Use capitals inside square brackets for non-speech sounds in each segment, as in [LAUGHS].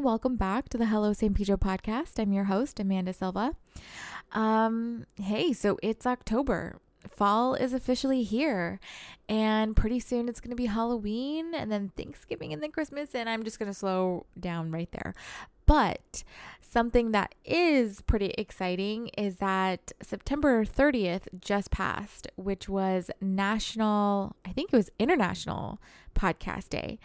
Everyone, welcome back to the Hello San Pedro podcast. I'm your host, Amanda Silva. Um, hey, so it's October. Fall is officially here, and pretty soon it's going to be Halloween and then Thanksgiving and then Christmas, and I'm just going to slow down right there. But something that is pretty exciting is that September 30th just passed, which was National, I think it was International Podcast Day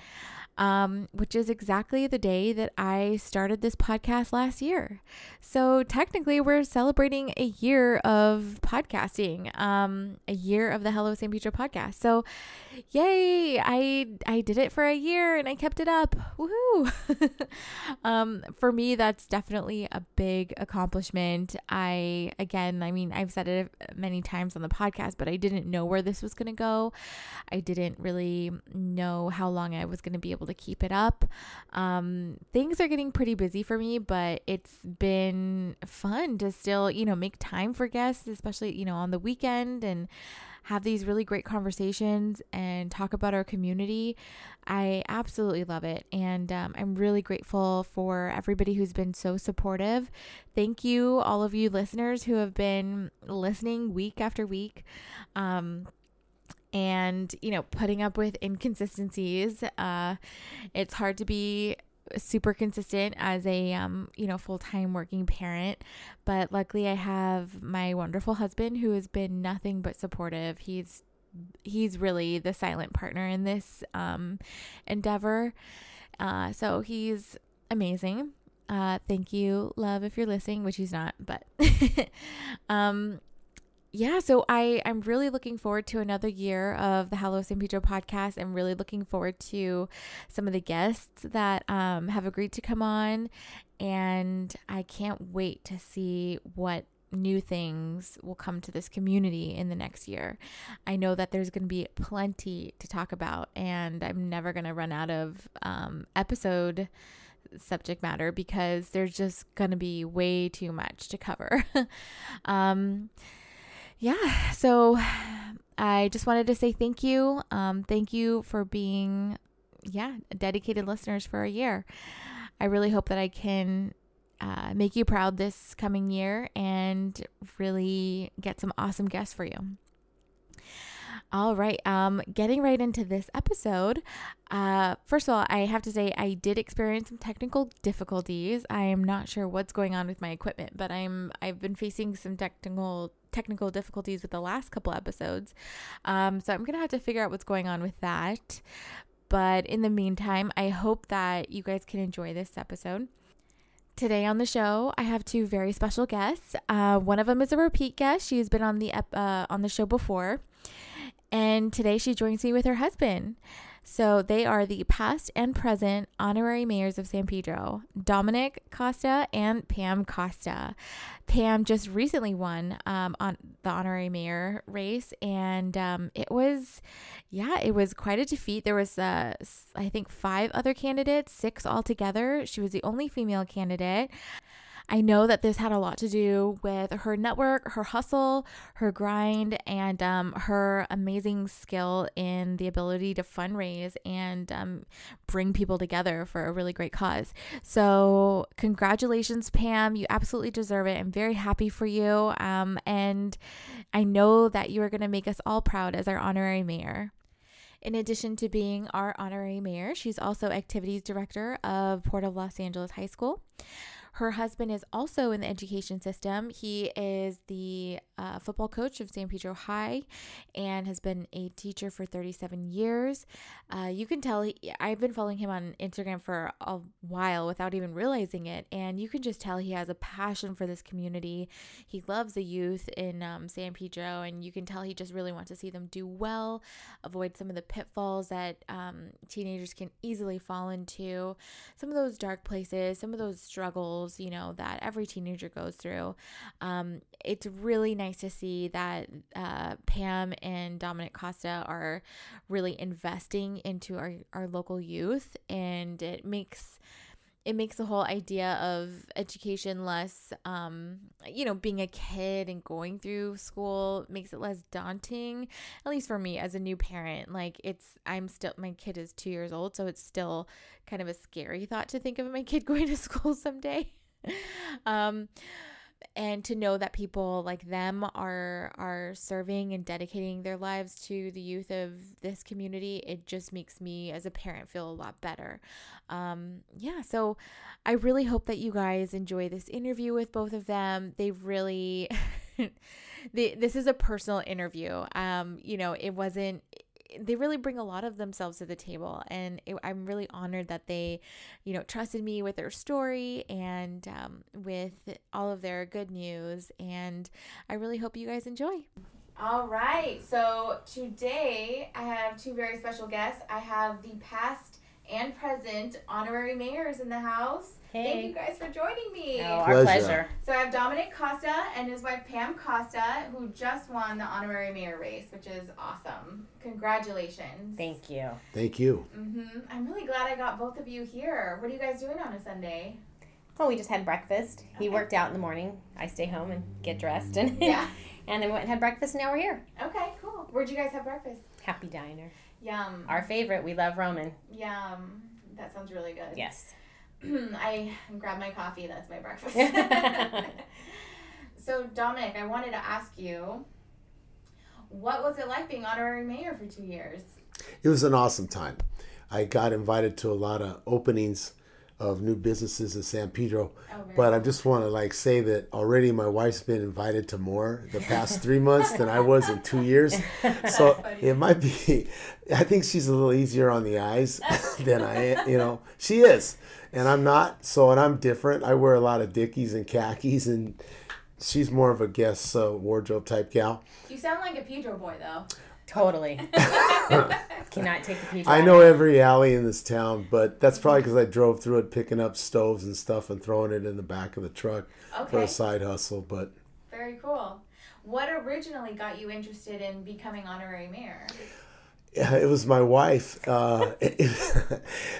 um, which is exactly the day that I started this podcast last year. So technically, we're celebrating a year of podcasting, um, a year of the Hello San Pedro podcast. So, yay! I I did it for a year and I kept it up. Woohoo! [LAUGHS] um, for me, that's definitely a big accomplishment. I again, I mean, I've said it many times on the podcast, but I didn't know where this was going to go. I didn't really know how long I was going to be able able to keep it up. Um, things are getting pretty busy for me, but it's been fun to still, you know, make time for guests, especially, you know, on the weekend and have these really great conversations and talk about our community. I absolutely love it. And um, I'm really grateful for everybody who's been so supportive. Thank you, all of you listeners who have been listening week after week. Um, and you know putting up with inconsistencies uh it's hard to be super consistent as a um you know full-time working parent. But luckily i have my wonderful husband who has been nothing but supportive. He's he's really the silent partner in this um endeavor. Uh so he's amazing. Uh thank you love if you're listening which he's not but [LAUGHS] um yeah, so I I'm really looking forward to another year of the Hello San Pedro podcast. I'm really looking forward to some of the guests that um, have agreed to come on, and I can't wait to see what new things will come to this community in the next year. I know that there's going to be plenty to talk about, and I'm never going to run out of um, episode subject matter because there's just going to be way too much to cover. [LAUGHS] um, yeah, so I just wanted to say thank you. Um, thank you for being, yeah, dedicated listeners for a year. I really hope that I can uh, make you proud this coming year and really get some awesome guests for you. All right. Um, getting right into this episode. Uh, first of all, I have to say I did experience some technical difficulties. I am not sure what's going on with my equipment, but I'm I've been facing some technical technical difficulties with the last couple episodes. Um, so I'm gonna have to figure out what's going on with that. But in the meantime, I hope that you guys can enjoy this episode. Today on the show, I have two very special guests. Uh, one of them is a repeat guest. She's been on the ep- uh, on the show before, and today she joins me with her husband. So they are the past and present honorary mayors of San Pedro, Dominic Costa and Pam Costa. Pam just recently won um, on the honorary mayor race, and um, it was, yeah, it was quite a defeat. There was, uh, I think, five other candidates, six altogether. She was the only female candidate. I know that this had a lot to do with her network, her hustle, her grind, and um, her amazing skill in the ability to fundraise and um, bring people together for a really great cause. So, congratulations, Pam. You absolutely deserve it. I'm very happy for you. Um, and I know that you are going to make us all proud as our honorary mayor. In addition to being our honorary mayor, she's also activities director of Port of Los Angeles High School. Her husband is also in the education system. He is the uh, football coach of San Pedro High and has been a teacher for 37 years. Uh, you can tell he, I've been following him on Instagram for a while without even realizing it, and you can just tell he has a passion for this community. He loves the youth in um, San Pedro, and you can tell he just really wants to see them do well, avoid some of the pitfalls that um, teenagers can easily fall into, some of those dark places, some of those struggles, you know, that every teenager goes through. Um, it's really nice to see that uh, Pam and Dominic Costa are really investing into our, our local youth, and it makes it makes the whole idea of education less um, you know being a kid and going through school makes it less daunting at least for me as a new parent. Like it's i'm still my kid is two years old so it's still kind of a scary thought to think of my kid [LAUGHS] going to school someday. [LAUGHS] Um, and to know that people like them are are serving and dedicating their lives to the youth of this community it just makes me as a parent feel a lot better. Um, yeah so i really hope that you guys enjoy this interview with both of them. They really [LAUGHS] they, this is a personal interview. Um, you know it wasn't they really bring a lot of themselves to the table and it, i'm really honored that they you know trusted me with their story and um, with all of their good news and i really hope you guys enjoy. All right so today i have two very special guests. I have the past and present honorary mayors in the house Hey. Thank you guys for joining me. Oh, our pleasure. pleasure. So I have Dominic Costa and his wife Pam Costa, who just won the honorary mayor race, which is awesome. Congratulations. Thank you. Thank you. Mm-hmm. I'm really glad I got both of you here. What are you guys doing on a Sunday? Well, we just had breakfast. Okay. He worked out in the morning. I stay home and get dressed and [LAUGHS] yeah. and then we went and had breakfast. And now we're here. Okay, cool. Where'd you guys have breakfast? Happy Diner. Yum. Our favorite. We love Roman. Yum. That sounds really good. Yes. [CLEARS THROAT] I grab my coffee. That's my breakfast. [LAUGHS] [LAUGHS] so, Dominic, I wanted to ask you, what was it like being honorary mayor for two years? It was an awesome time. I got invited to a lot of openings of new businesses in San Pedro. Oh, but I just want to like say that already my wife's been invited to more the past three months than I was in two years. [LAUGHS] So it might be. I think she's a little easier on the eyes [LAUGHS] than I am. You know, she is, and I'm not. So and I'm different. I wear a lot of Dickies and khakis, and she's more of a guest uh, wardrobe type gal. You sound like a Pedro boy though. Totally. [LAUGHS] Cannot take the PJ. I know every alley in this town, but that's probably because I drove through it picking up stoves and stuff and throwing it in the back of the truck okay. for a side hustle. But very cool. What originally got you interested in becoming honorary mayor? It was my wife. Uh, [LAUGHS] it,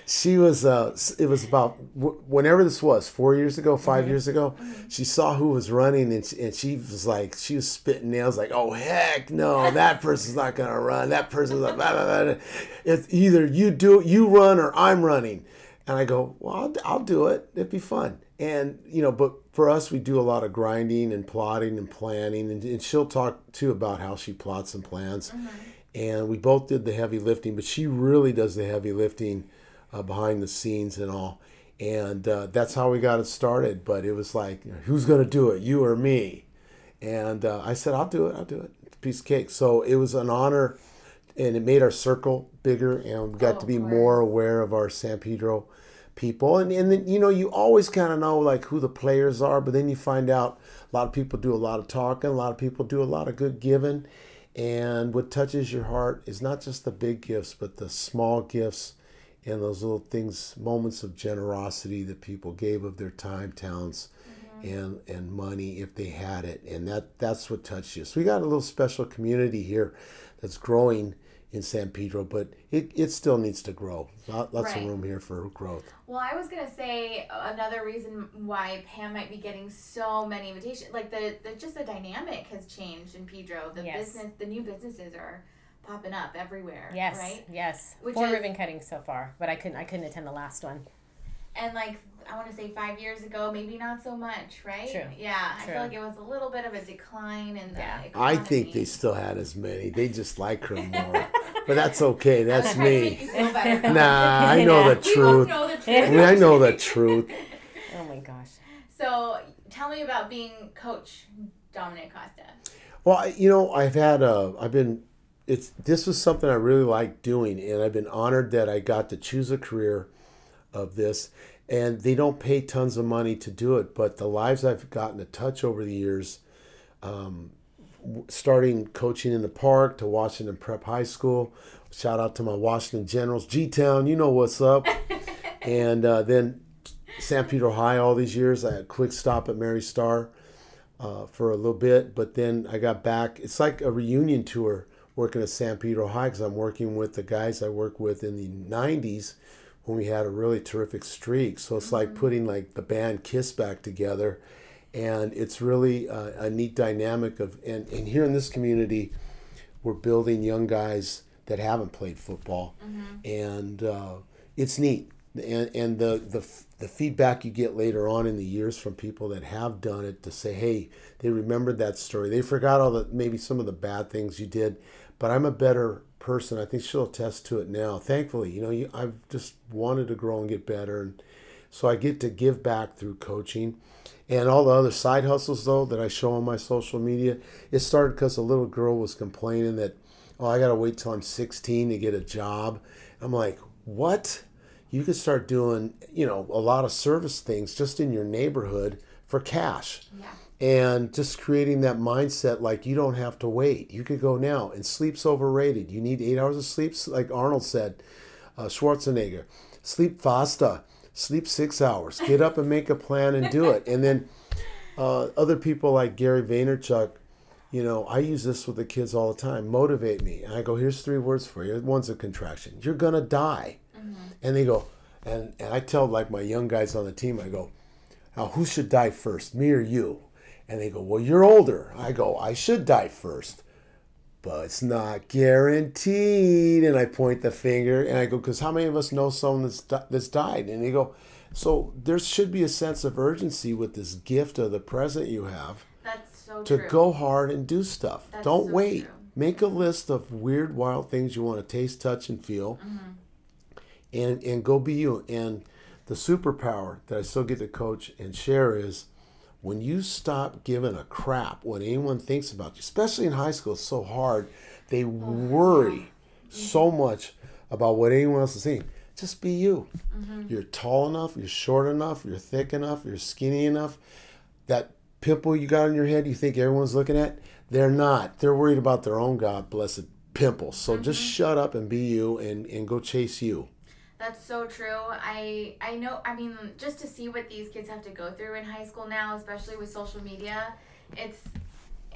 she was. Uh, it was about whenever this was four years ago, 5 mm-hmm. years ago. Mm-hmm. She saw who was running, and she, and she was like, she was spitting nails, like, "Oh heck no, that person's not gonna run. That person's like, blah, blah, blah. it's either you do you run or I'm running." And I go, "Well, I'll, I'll do it. It'd be fun." And you know, but for us, we do a lot of grinding and plotting and planning, and, and she'll talk too about how she plots and plans. Mm-hmm and we both did the heavy lifting, but she really does the heavy lifting uh, behind the scenes and all. And uh, that's how we got it started. But it was like, who's going to do it, you or me? And uh, I said, I'll do it. I'll do it. It's a piece of cake. So it was an honor, and it made our circle bigger, and we got oh, to be more aware of our San Pedro people. And, and then, you know, you always kind of know like who the players are, but then you find out a lot of people do a lot of talking, a lot of people do a lot of good giving and what touches your heart is not just the big gifts, but the small gifts and those little things, moments of generosity that people gave of their time, talents, mm-hmm. and and money if they had it, and that that's what touched you. So we got a little special community here that's growing in San Pedro, but it, it still needs to grow. Lots right. of room here for growth. Well, I was gonna say another reason why Pam might be getting so many invitations, like the, the just the dynamic has changed in Pedro. The yes. business, the new businesses are popping up everywhere. Yes, right. Yes, Which four is, ribbon cutting so far, but I couldn't I couldn't attend the last one. And like I want to say five years ago, maybe not so much, right? True. Yeah, True. I feel like it was a little bit of a decline in the yeah. Economy. I think they still had as many. They just like her [LAUGHS] more. but that's okay. That's me. nah, I [LAUGHS] know the truth. Know the truth. I mean, I know the truth. Oh my gosh. So tell me about being coach Dominic Costa. Well, you know, I've had a, I've been, it's this was something I really like doing, and I've been honored that I got to choose a career of this. And they don't pay tons of money to do it, but the lives I've gotten to touch over the years, um, starting coaching in the park to Washington Prep High School. Shout out to my Washington Generals, G Town, you know what's up. [LAUGHS] and uh, then San Pedro High all these years. I had a quick stop at Mary Star uh, for a little bit, but then I got back. It's like a reunion tour working at San Pedro High because I'm working with the guys I worked with in the 90s when we had a really terrific streak. So it's like mm-hmm. putting like the band Kiss back together. And it's really a, a neat dynamic of, and, and here in this community, we're building young guys that haven't played football, mm-hmm. and uh, it's neat. And and the, the the feedback you get later on in the years from people that have done it to say, hey, they remembered that story. They forgot all the maybe some of the bad things you did, but I'm a better person. I think she'll attest to it now. Thankfully, you know, you, I've just wanted to grow and get better, and so I get to give back through coaching. And all the other side hustles, though, that I show on my social media, it started because a little girl was complaining that, oh, I got to wait till I'm 16 to get a job. I'm like, what? You could start doing, you know, a lot of service things just in your neighborhood for cash. Yeah. And just creating that mindset like you don't have to wait. You could go now. And sleep's overrated. You need eight hours of sleep, like Arnold said, uh, Schwarzenegger. Sleep faster. Sleep six hours. Get up and make a plan and do it. And then uh, other people like Gary Vaynerchuk, you know, I use this with the kids all the time. Motivate me. And I go, here's three words for you. One's a contraction. You're gonna die. And they go, and, and I tell like my young guys on the team, I go, now who should die first, me or you? And they go, well, you're older. I go, I should die first, but it's not guaranteed. And I point the finger and I go, because how many of us know someone that's, that's died? And they go, so there should be a sense of urgency with this gift of the present you have That's so to true. go hard and do stuff. That's Don't so wait. true. Make a list of weird, wild things you want to taste, touch, and feel, Mm-hmm. and and go be you. And the superpower that I still get to coach and share is when you stop giving a crap what anyone thinks about you, especially in high school. It's so hard. They Oh, worry so much about what anyone else is saying. Just be you. Mm-hmm. You're tall enough. You're short enough. You're thick enough. You're skinny enough that pimple you got on your head you think everyone's looking at they're not they're worried about their own god blessed pimples so just shut up and be you and and go chase you That's so true. I I know. I mean, just to see what these kids have to go through in high school now, especially with social media, it's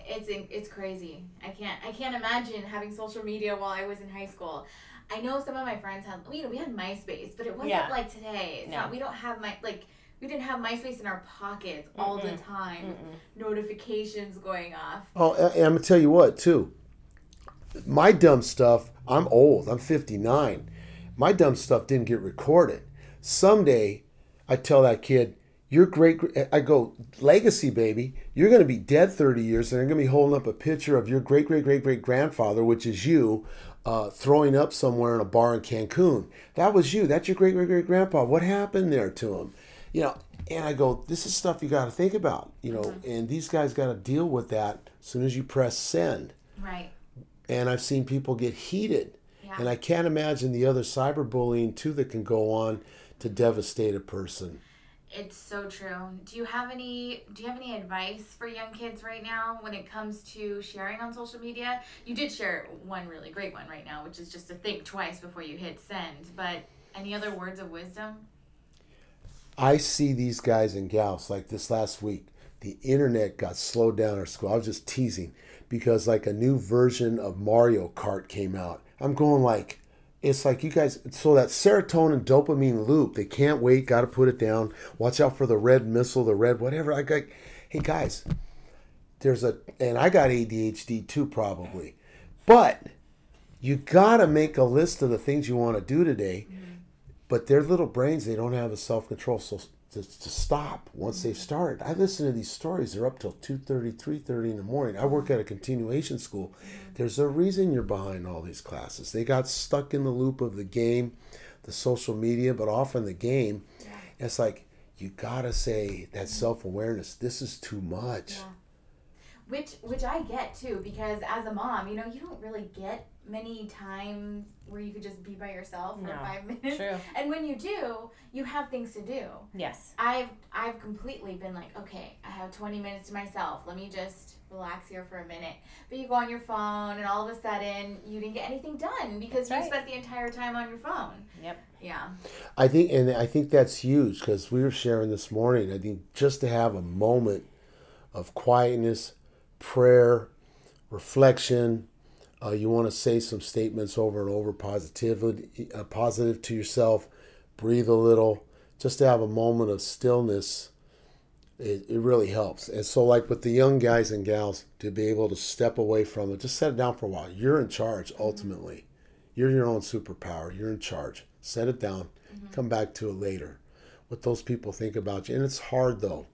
it's it's crazy. I can't I can't imagine having social media while I was in high school. I know some of my friends had you know we had MySpace, but it wasn't Yeah. like today. It's No. not. We don't have my like. We didn't have MySpace in our pockets all the time. Notifications going off. oh and and i'm gonna tell you what too my dumb stuff i'm old i'm 59 my dumb stuff didn't get recorded. Someday i tell that kid your great i go legacy baby you're going to be dead 30 years and they're going to be holding up a picture of your great great great great grandfather which is you uh, throwing up somewhere in a bar in cancun. That was you. That's your great great great grandpa. What happened there to him? You know and i go this is stuff you got to think about you know and these guys got to deal with that as soon as you press send. Right. and I've seen people get heated. Yeah. And I can't imagine the other cyberbullying too that can go on to devastate a person. It's so true. Do you have any do you have any advice for young kids right now when it comes to sharing on social media? You did share one really great one right now, which is just to think twice before you hit send, but any other words of wisdom? I see these guys and gals like this last week. The internet got slowed down our school. I was just teasing because like a new version of Mario Kart came out. I'm going like, it's like you guys. So that serotonin dopamine loop, they can't wait. Got to put it down. Watch out for the red missile, the red whatever. I got. Hey guys, there's a and I got ADHD too probably, but you gotta make a list of the things you want to do today mm-hmm. but their little brains they don't have the self-control so to, to stop once they've mm-hmm. started i listen to these stories they're up till 2.30 3.30 in the morning i work at a continuation school mm-hmm. There's a reason you're behind all these classes they got stuck in the loop of the game the social media but often the game it's like you gotta say that mm-hmm. self awareness. This is too much. Yeah. Which which I get too because as a mom, you know, you don't really get many times where you could just be by yourself for No. five minutes. True. And when you do, you have things to do. Yes. I've I've completely been like, okay, I have 20 minutes to myself. Let me just relax here for a minute. But you go on your phone, and all of a sudden, you didn't get anything done because That's you right. spent the entire time on your phone. Yep. Yeah. I think, and I think that's huge because we were sharing this morning. I think just to have a moment of quietness, prayer, reflection. Uh, you want to say some statements over and over, positivity, uh, positive to yourself. Breathe a little, just to have a moment of stillness. It, it really helps. And so, like with the young guys and gals, to be able to step away from it, just set it down for a while. You're in charge ultimately. You're your own superpower. You're in charge. Set it down. Come back to it later. What those people think about you. And it's hard though.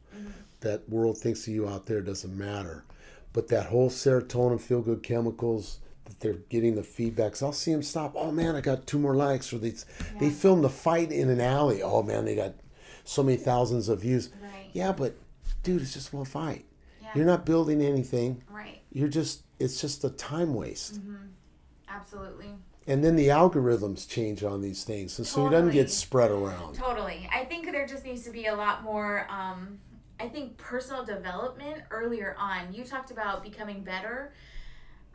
That world thinks of you out there doesn't matter. But that whole serotonin, feel good chemicals they're getting the feedbacks. I'll see them stop. Oh man, I got two more likes. Or they, they filmed the fight in an alley. Oh man, they got so many thousands of views. Right. Yeah, but dude, it's just one fight. Yeah. You're not building anything. Right. You're just, it's just a time waste. Absolutely. And then the algorithms change on these things. And so it doesn't get spread around. Totally. I think there just needs to be a lot more um I think personal development earlier on. You talked about becoming better.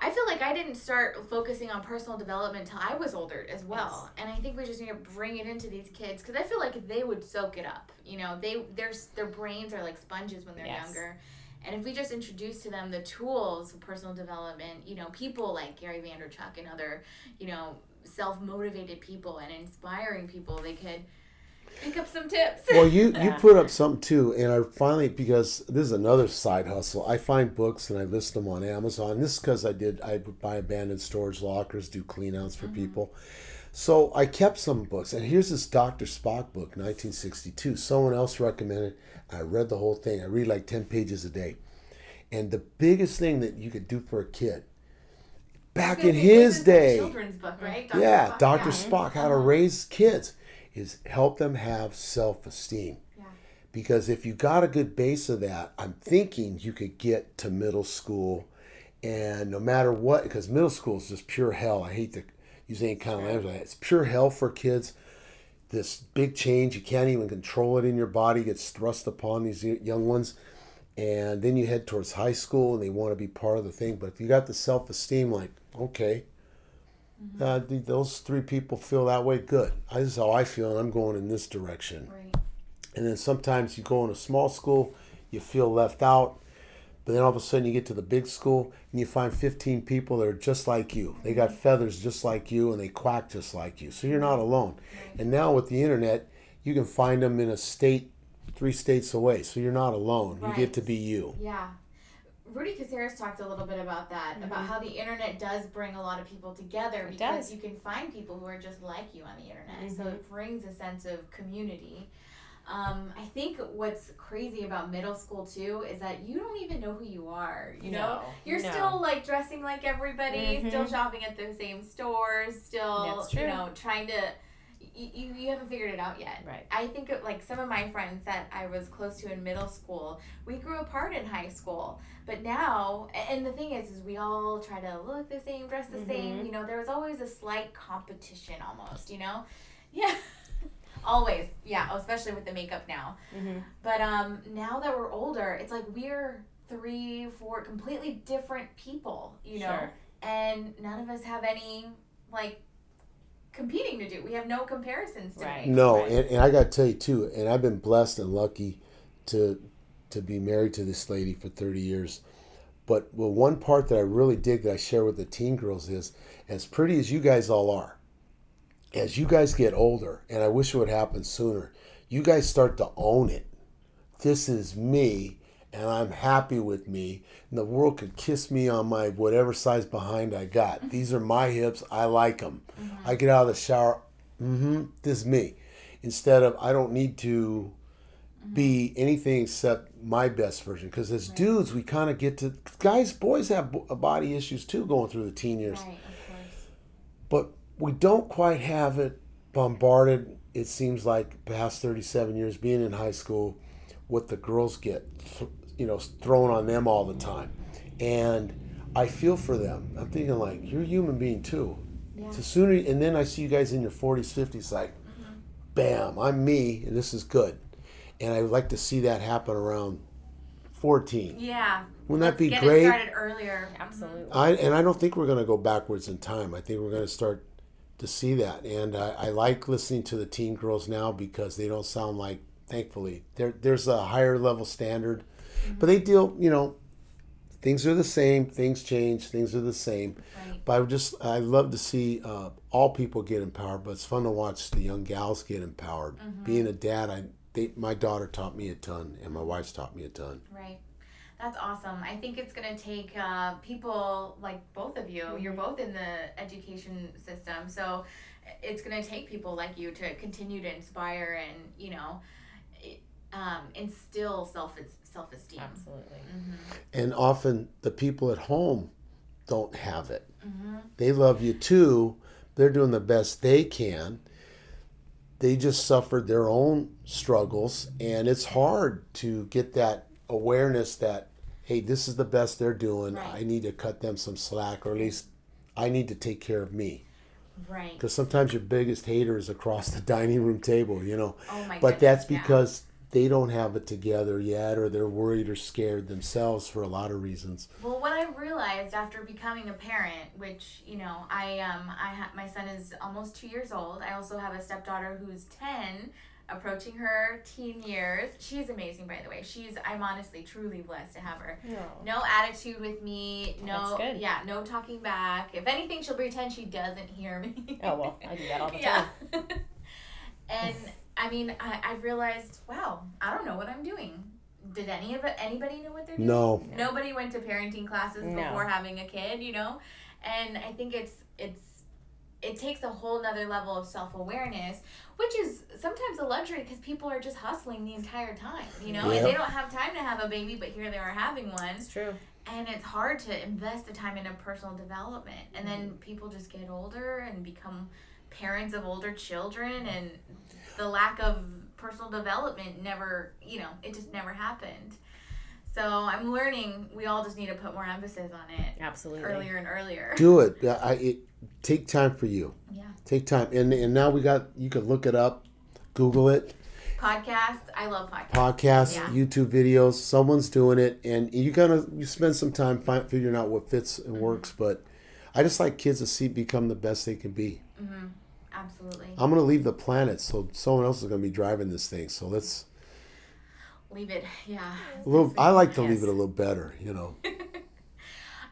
I feel like I didn't start focusing on personal development till I was older as well. And I think we just need to bring it into these kids cuz I feel like they would soak it up. You know, they their their brains are like sponges when they're Yes. younger. And if we just introduce to them the tools of personal development, you know, people like Gary Vaynerchuk and other, you know, self-motivated people and inspiring people, they could pick up some tips. Well, you you put up something too, and I finally because this is another side hustle. I find books and I list them on Amazon. This is because I did I would buy abandoned storage lockers, do clean outs for mm-hmm. people. So I kept some books, and here's this Dr. Spock book, 1962. Someone else recommended. I read the whole thing. I read like 10 pages a day, and the biggest thing that you could do for a kid back in his day. children's book, right? Yeah, Spock? Dr. Yeah. Spock, how to uh-huh. raise kids is help them have self esteem. Yeah. Because if you got a good base of that, I'm thinking you could get to middle school and no matter what, because middle school is just pure hell. I hate to use any kind of language. It's pure hell for kids. This big change, you can't even control it in your body, gets thrust upon these young ones. And then you head towards high school and they want to be part of the thing. But if you got the self esteem, like, okay, uh, th- those three people feel that way, good. I, this is how I feel, and I'm going in this direction. Right. And then sometimes you go in a small school, you feel left out. But then all of a sudden you get to the big school and you find 15 people that are just like you. They got feathers just like you and they quack just like you. So you're not alone. And now with the internet, you can find them in a state, three states away. So you're not alone. Right. You get to be you. Yeah. Rudy Caceres talked a little bit about that, about mm-hmm. how the internet does bring a lot of people together It because does. you can find people who are just like you on the internet. So it mm-hmm. brings a sense of community. Um, I think what's crazy about middle school too is that you don't even know who you are. You know, you're no. still like dressing like everybody, still mm-hmm. shopping at the same stores, still you know trying to. You, you, haven't figured it out yet. Right. I think of, like some of my friends that I was close to in middle school, we grew apart in high school. But now, and the thing is, is we all try to look the same, dress the same. You know, there was always a slight competition almost. You know, yeah, [LAUGHS] always, yeah, especially with the makeup now. But um, now that we're older, it's like we're three, four completely different people. You know, Sure. and none of us have any like competing to do. We have no comparisons to Right. make. No, Right. and, and I got to tell you too, and I've been blessed and lucky to to be married to this lady for 30 years. But well, one part that I really dig that I share with the teen girls is as pretty as you guys all are, as you guys get older, and I wish it would happen sooner, you guys start to own it. This is me, and I'm happy with me. And the world could kiss me on my whatever size behind I got. Mm-hmm. These are my hips. I like them. Mm-hmm. I get out of the shower. Mm-hmm. This is me. Instead of I don't need to mm-hmm. be anything except my best version. Because as dudes, we kind of get to guys, boys have uh, body issues too going through the teen years Right, but we don't quite have it bombarded it seems like past 37 years being in high school, what the girls get, you know, thrown on them all the time. And I feel for them. I'm thinking like, you're a human being too. Yeah. So sooner, and then I see you guys in your 40s, 50s, like, mm-hmm. bam, I'm me, and this is good. And I would like to see that happen around 14. Yeah. Wouldn't Let's that be get great? It started earlier. Absolutely. I and I don't think we're going to go backwards in time. I think we're going to start to see that. And I, I like listening to the teen girls now because they don't sound like. Thankfully, there there's a higher level standard, mm-hmm. but they deal. You know, things are the same. Things change. Things are the same. Right. But I just I love to see uh, all people get empowered. But it's fun to watch the young gals get empowered. Mm-hmm. Being a dad, I they, my daughter taught me a ton, and my wife's taught me a ton. Right. That's awesome. I think it's going to take uh, people like both of you. You're mm-hmm. both in the education system. So it's going to take people like you to continue to inspire and, you know, um, instill self self esteem. Absolutely. Mm-hmm. And often the people at home don't have it. Mm-hmm. They love you too. They're doing the best they can they just suffered their own struggles and it's hard to get that awareness that hey this is the best they're doing right. i need to cut them some slack or at least i need to take care of me right because sometimes your biggest hater is across the [LAUGHS] dining room table you know oh my but goodness, that's because they don't have it together yet or they're worried or scared themselves for a lot of reasons. Well what i realized after becoming a parent which you know i um i ha- my son is almost two years old. I also have a stepdaughter who's 10 approaching her teen years. She's amazing by the way. She's i'm honestly truly blessed to have her. No, no attitude with me no yeah no talking back. If anything she'll pretend she doesn't hear me. Oh well i do that all the [LAUGHS] time. Yeah. [LAUGHS] and I mean, I, I realized, wow, I don't know what I'm doing. Did any of it, anybody know what they're doing? No. Nobody went to parenting classes no. before having a kid, you know? And I think it's, it's, it takes a whole nother level of self-awareness which is sometimes a luxury because people are just hustling the entire time you know yep. and they don't have time to have a baby but here they are having one it's true and it's hard to invest the time in a personal development and then mm-hmm. people just get older and become parents of older children and the lack of personal development never, you know, it just never happened. So I'm learning. We all just need to put more emphasis on it. Absolutely. Earlier and earlier. Do it. I it, take time for you. Yeah. Take time, and and now we got you can look it up, Google it. Podcasts. I love podcasts. Podcasts, yeah. YouTube videos. Someone's doing it, and you kind of you spend some time find, figuring out what fits and mm-hmm. works. But I just like kids to see become the best they can be. Mm-hmm. Absolutely. I'm gonna leave the planet, so someone else is gonna be driving this thing. So let's leave it. Yeah. A little. I like to yes. leave it a little better. You know. [LAUGHS]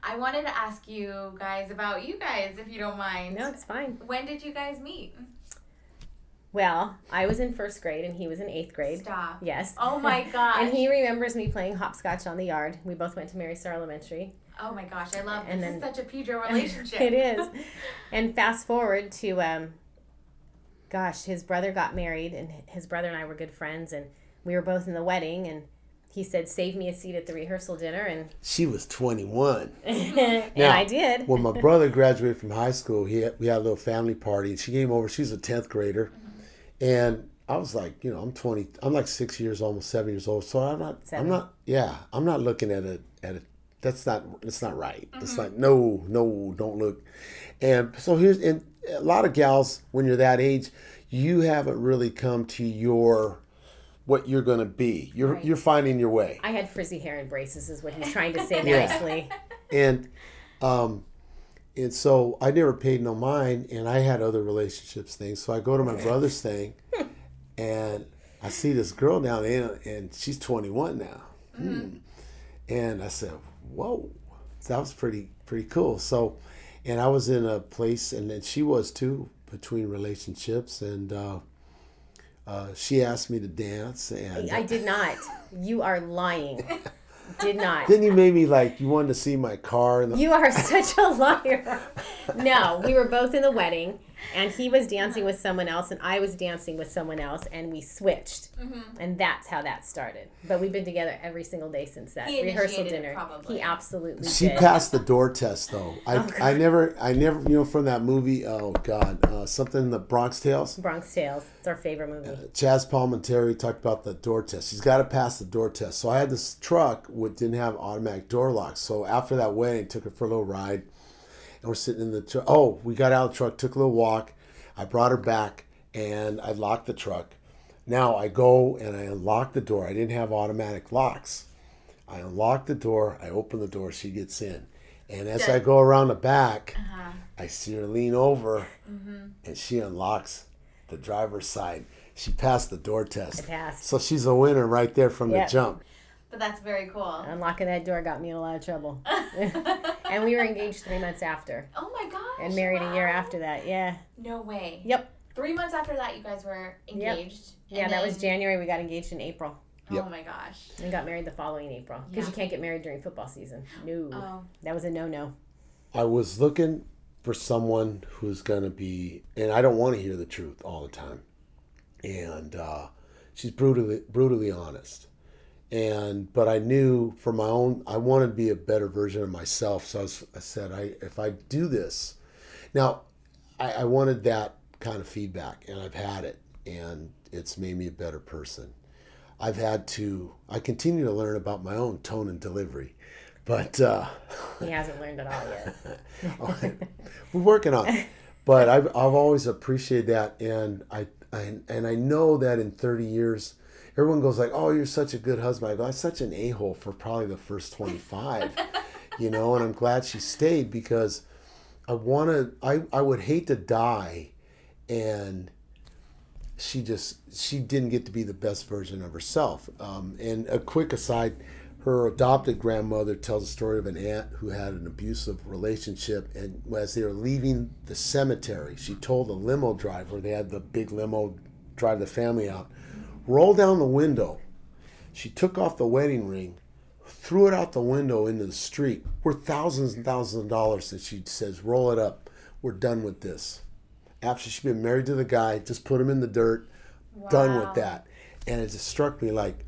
I wanted to ask you guys about you guys, if you don't mind. No, it's fine. When did you guys meet? Well, I was in first grade and he was in eighth grade. Stop. Yes. Oh my gosh. [LAUGHS] and he remembers me playing hopscotch on the yard. We both went to Mary Star Elementary. Oh my gosh, I love and this. Then, is such a Pedro [LAUGHS] relationship. it is. And fast forward to um, gosh, his brother got married, and his brother and I were good friends, and we were both in the wedding, and he said, "Save me a seat at the rehearsal dinner." And she was twenty one, [LAUGHS] and now, I did. when my brother graduated from high school, he had, we had a little family party, and she came over. She's a tenth grader, and I was like, you know, I'm twenty. I'm like six years, almost seven years old. So I'm not. Seven. I'm not. Yeah, I'm not looking at it at it. That's not. That's not right. Mm-hmm. It's like no, no, don't look. And so here's and a lot of gals when you're that age, you haven't really come to your what you're going to be. You're right. you're finding your way. I had frizzy hair and braces, is what he's trying to say [LAUGHS] yeah. nicely. And, um, and so I never paid no mind, and I had other relationships things. So I go to my brother's thing, [LAUGHS] and I see this girl down there, and she's 21 now. Mm-hmm. And I said, "Whoa, that was pretty pretty cool." So and I was in a place, and then she was too, between relationships, and uh, uh, she asked me to dance, and I did not. You are lying. did not. Then you made me like you wanted to see my car. The- you are such a liar. no, we were both in the wedding, and he was dancing with someone else, and I was dancing with someone else, and we switched, and that's how that started. But we've been together every single day since that He rehearsal dinner. probably. He absolutely She did. passed the door test though. I, I never I never you know from that movie oh god uh, something in the Bronx Tales. Bronx Tales. It's our favorite movie. Chaz Palminteri talked about the door test. She's got to pass the door test. So I had this truck which didn't have automatic door locks. So after that wedding, I took her for a little ride, and we're sitting in the truck. Oh, we got out of the truck, took a little walk. I brought her back, and I locked the truck. Now I go and I unlock the door. I didn't have automatic locks. I unlock the door. I open the door. She gets in, and as I go around the back, uh-huh. I see her lean over, mm-hmm. and she unlocks the driver's side. She passed the door test. I passed. So she's a winner right there from Yeah. the jump. But that's very cool. Unlocking that door got me in a lot of trouble. [LAUGHS] [LAUGHS] and we were engaged three months after, oh my gosh. and married a year after that. Yeah. No way. Yep. Three months after that, you guys were engaged. Yeah, and that was January. We got engaged in April Yep. Oh my gosh. and got married the following April because Yeah. you can't get married during football season. No, Oh. that was a no-no. I was looking for someone who's going to be, and I don't want to hear the truth all the time. And uh, she's brutally, brutally honest. And but I knew for my own, I wanted to be a better version of myself. So I, was, I said, I if I do this, now I, I wanted that kind of feedback, and I've had it, and it's made me a better person. I've had to, I continue to learn about my own tone and delivery, but. Uh, He hasn't learned it all yet. [LAUGHS] we're working on it. But I've, I've always appreciated that, and I, I and I know that in 30 years, everyone goes like, "Oh, you're such a good husband." I go, "I'm such an a hole for probably the first 25," [LAUGHS] you know. And I'm glad she stayed because I want to. I I would hate to die, and she just she didn't get to be the best version of herself. Um, and a quick aside, her adopted grandmother tells a story of an aunt who had an abusive relationship, and as they were leaving the cemetery, she told the limo driver they had the big limo drive the family out, roll down the window. She took off the wedding ring, threw it out the window into the street, worth thousands and thousands of dollars. And she says, "Roll it up. We're done with this." After she'd been married to the guy, just put him in the dirt. Done with that. And it just struck me like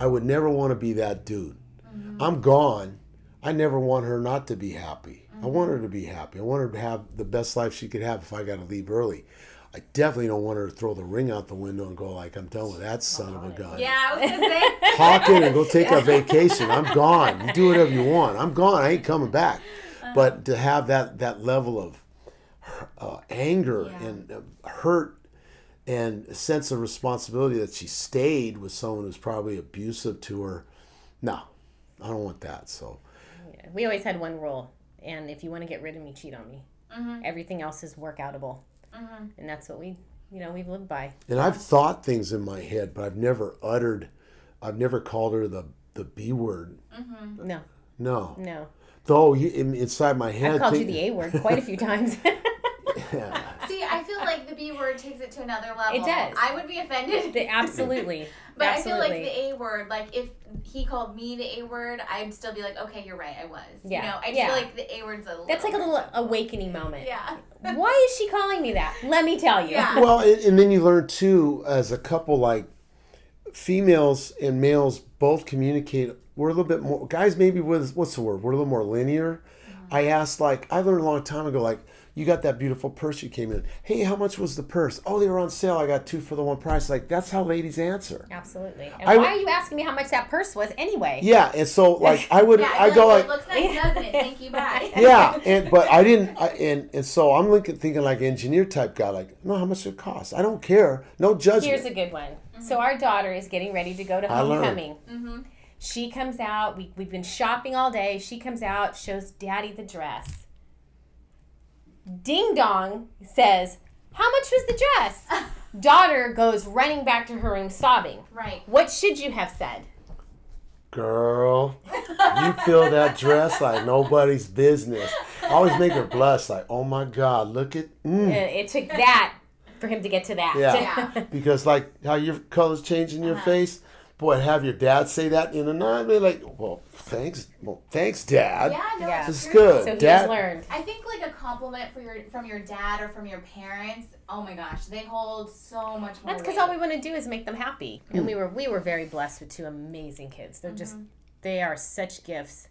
I would never want to be that dude. Mm-hmm. I'm gone. I never want her not to be happy. I want her to be happy. I want her to have the best life she could have if I got to leave early. I definitely don't want her to throw the ring out the window and go like, "I'm done with that son of a gun." Yeah, I was gonna say. [LAUGHS] Hock it and go take a vacation. I'm gone. You do whatever you want. I'm gone. I ain't coming back. But to have that that level of uh, anger Yeah. and uh, hurt and a sense of responsibility that she stayed with someone who's probably abusive to her, no, I don't want that. So Yeah. We always had one rule, and if you want to get rid of me, cheat on me. Everything else is work outable, Mm-hmm. and that's what we, you know, we've lived by. And I've thought things in my head, but I've never uttered, I've never called her the the B word. Mm-hmm. No, No, no. though you, inside my head, I've called you the A word quite a few [LAUGHS] times. [LAUGHS] [LAUGHS] See, I feel like the B word takes it to another level. It does. I would be offended. The- absolutely. [LAUGHS] But absolutely. I feel like the A word, like if he called me the A word, I'd still be like, okay, you're right, I was. Yeah, You know, I just yeah. feel like the A word's a little. That's like a little awakening moment. Yeah. [LAUGHS] Why is she calling me that? Let me tell you. Yeah. well, and, and then you learn too, as a couple, like females and males both communicate. We're a little bit more guys. Maybe with what's the word? We're a little more linear. Mm-hmm. I asked, like, I learned a long time ago, like, you got that beautiful purse you came in. Hey, how much was the purse? Oh, they were on sale. I got two for the one price. Like, that's how ladies answer. Absolutely. And I why are you asking me how much that purse was anyway? Yeah, and so like I would, [LAUGHS] Yeah, I go like, like, it looks nice, doesn't it? Thank you, bye. [LAUGHS] [LAUGHS] yeah, and but I didn't, I, and and so I'm looking, thinking like engineer type guy, like, no, how much it costs? I don't care, no judgment. Here's a good one. Mm-hmm. So our daughter is getting ready to go to I learned. homecoming. Mm-hmm. She comes out. We, we've been shopping all day. She comes out, shows daddy the dress. Ding dong says, How much was the dress? [LAUGHS] daughter goes running back to her room sobbing. Right. What should you have said? Girl, you [LAUGHS] feel that dress like nobody's business. I always make her blush, like, oh my God, look at, mm. It took that for him to get to that. yeah. [LAUGHS] Yeah. Because like how your colors change in your face, boy, have your dad say that in a non be like, well, thanks, well, thanks, dad. Yeah, no, Yeah. it's This is good. So he dad, has learned. I think like a compliment for your from your dad or from your parents. Oh my gosh, they hold so much more. That's because all we want to do is make them happy, Hmm. and we were we were very blessed with two amazing kids. They're just Mm-hmm. they are such gifts,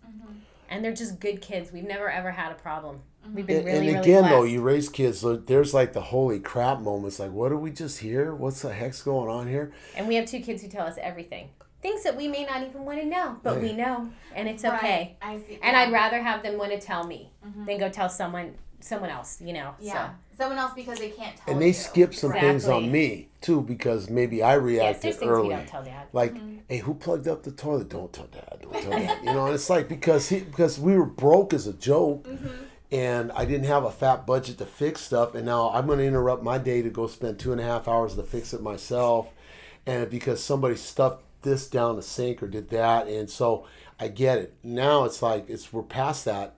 and they're just good kids. We've never ever had a problem. Mm-hmm. We've been and, really and again, blessed. though, you raise kids. So there's like the holy crap moments. Like, what did we just hear? What's the heck's going on here? and we have two kids who tell us everything, things that we may not even want to know, but we know, and it's Right. okay. I see. And yeah. I'd rather have them want to tell me mm-hmm. than go tell someone someone else. You know. yeah someone else because they can't tell. And they you. skip some things on me too because maybe I So yes, reacted there's things we early. don't tell dad. Like, mm-hmm. hey, who plugged up the toilet? Don't tell dad. Don't tell dad. You know, and it's like because he because we were broke as a joke, mm-hmm. And I didn't have a fat budget to fix stuff, and now I'm going to interrupt my day to go spend two and a half hours to fix it myself, and because somebody stuffed this down the sink or did that, and so I get it. Now it's like it's we're past that.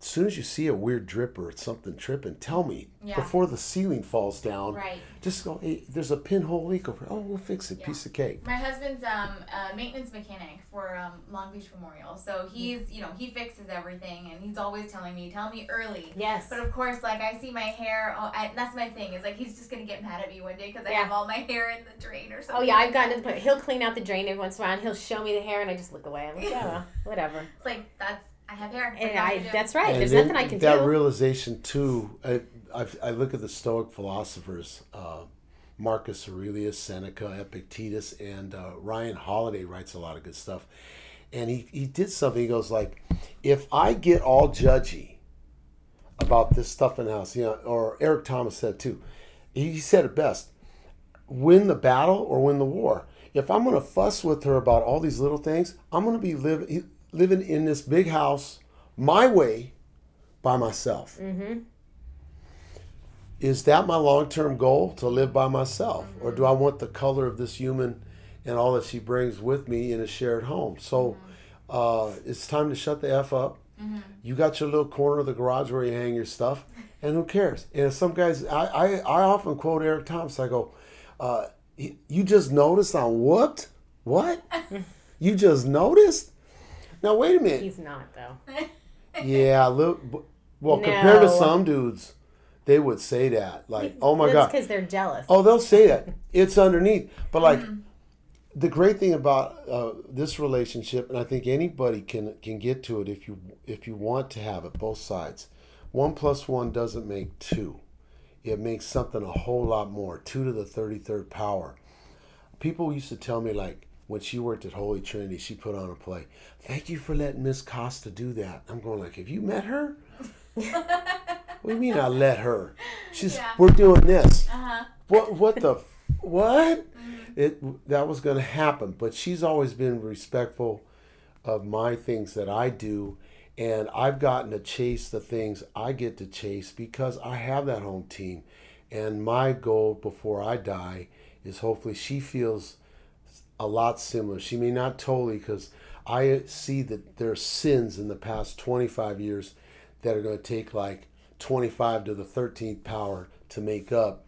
As soon as you see a weird drip or something tripping, tell me Yeah. before the ceiling falls down. Right. Just go. Hey, there's a pinhole leak over. Oh, we'll fix it. Piece of cake. My husband's um, a maintenance mechanic for um, Long Beach Memorial, so he's you know he fixes everything, and he's always telling me, "Tell me early." Yes. But of course, like I see my hair, oh, I, that's my thing. Is like he's just gonna get mad at me one day because I Yeah. have all my hair in the drain or something. Oh yeah, I've gotten to the point. He'll clean out the drain every once in a while. And he'll show me the hair, and I just look away. I'm like, yeah, whatever. It's like that's I have hair. And do I, me to do? that's right. And There's then nothing I can that do. That realization too. I, I've, I look at the Stoic philosophers, uh, Marcus Aurelius, Seneca, Epictetus, and uh, Ryan Holiday writes a lot of good stuff. And he, he did something. He goes like, if I get all judgy about this stuff in the house, you know, or Eric Thomas said too. He said it best: win the battle or win the war. If I'm going to fuss with her about all these little things, I'm going to be living living in this big house my way by myself. Is that my long term goal to live by myself? Or do I want the color of this human and all that she brings with me in a shared home? So uh, it's time to shut the F up. You got your little corner of the garage where you hang your stuff, and who cares? And some guys, I, I, I often quote Eric Thomas. I go, uh, You just noticed I'm whooped? What? [LAUGHS] you just noticed? Now, wait a minute. He's not though. [LAUGHS] Yeah, look. Well, compared to some dudes, they would say that. Like, oh my That's god. because they're jealous. Oh, they'll say that. [LAUGHS] It's underneath. But like, the great thing about uh, this relationship, and I think anybody can can get to it if you if you want to have it, both sides. One plus one doesn't make two. It makes something a whole lot more. Two to the thirty third power. People used to tell me like when she worked at Holy Trinity, she put on a play. Thank you for letting Miss Costa do that. I'm going like, have you met her? [LAUGHS] what do you mean I let her? She's Yeah. we're doing this. Uh-huh. What what the [LAUGHS] what? It that was going to happen, but she's always been respectful of my things that I do and I've gotten to chase the things I get to chase because I have that home team. And my goal before I die is hopefully she feels a lot similar. She may not totally because I see that there are sins in the past 25 years that are going to take like 25 to the 13th power to make up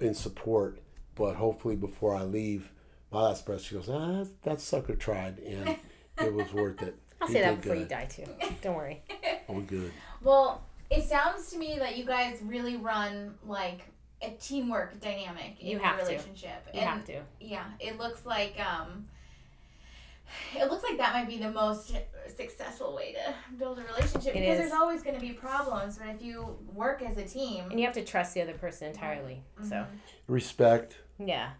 in support. But hopefully, before I leave, my last breath, she goes, ah, that sucker tried, and it was worth it. [LAUGHS] I'll He say that did before you die too. Don't worry. Oh, good. Well, it sounds to me that you guys really run like a teamwork dynamic in You have to. relationship. You and have to. Yeah, it looks like um it looks like that might be the most successful way to build a relationship It because is. there's always going to be problems, but if you work as a team, And you have to trust the other person entirely. So Respect. yeah.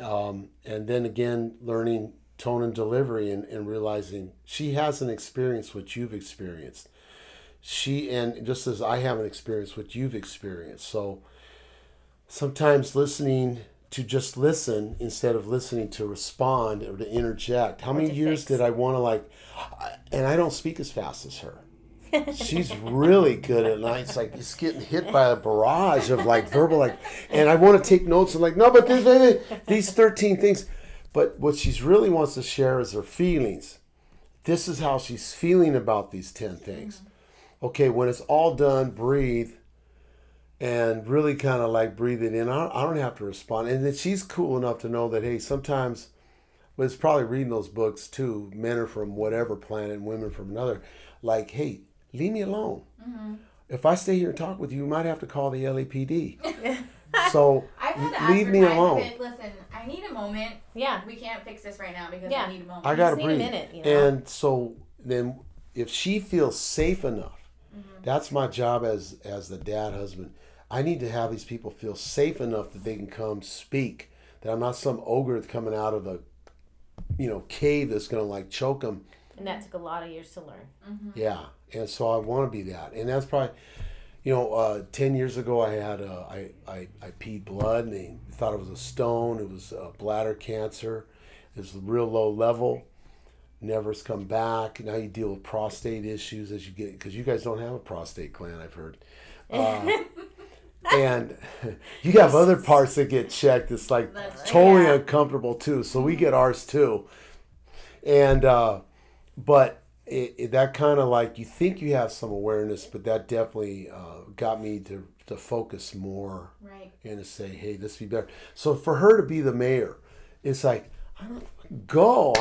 um, and then again learning tone and delivery and, and realizing she hasn't experienced what you've experienced she and just as i haven't experienced what you've experienced so sometimes listening to just listen instead of listening to respond or to interject how many years fix. did i want to like and i don't speak as fast as her she's really good at night. It's like it's getting hit by a barrage of like verbal like, and I want to take notes and like no, but this, this- these thirteen things. But what she's really wants to share is her feelings. This is how she's feeling about these ten things. Okay, when it's all done, breathe, and really kind of like breathe it in. I don't, I don't have to respond, and then she's cool enough to know that hey, sometimes but it's probably reading those books too. Men are from whatever planet, and women from another. Like, hey, leave me alone. Mm-hmm. If I stay here and talk with you, you might have to call the LAPD. [LAUGHS] so I've had to leave me alone. been, Listen, I need a moment. Yeah. We can't fix this right now because Yeah. I need a moment. I gotta just need a breathe. minute, you know? And so then, if she feels safe enough, Mm-hmm. that's my job as as the dad husband. I need to have these people feel safe enough that they can come speak. That I'm not some ogre that's coming out of a, you know, cave that's gonna like choke them. And that took a lot of years to learn. Yeah, and so I want to be that, and that's probably, you know, uh, ten years ago I had uh, I, I I peed blood, and they thought it was a stone. It was uh, bladder cancer. It was real low level. Never's come back. Now you deal with prostate issues as you get because you guys don't have a prostate gland. I've heard. [LAUGHS] Uh, and [LAUGHS] you have other parts that get checked. It's like totally uncomfortable too. So we get ours too. And uh, but it, it, that kind of like you think you have some awareness, but that definitely uh, got me to to focus more Right. and to say, hey, this be better. So for her to be the mayor, it's like I don't go.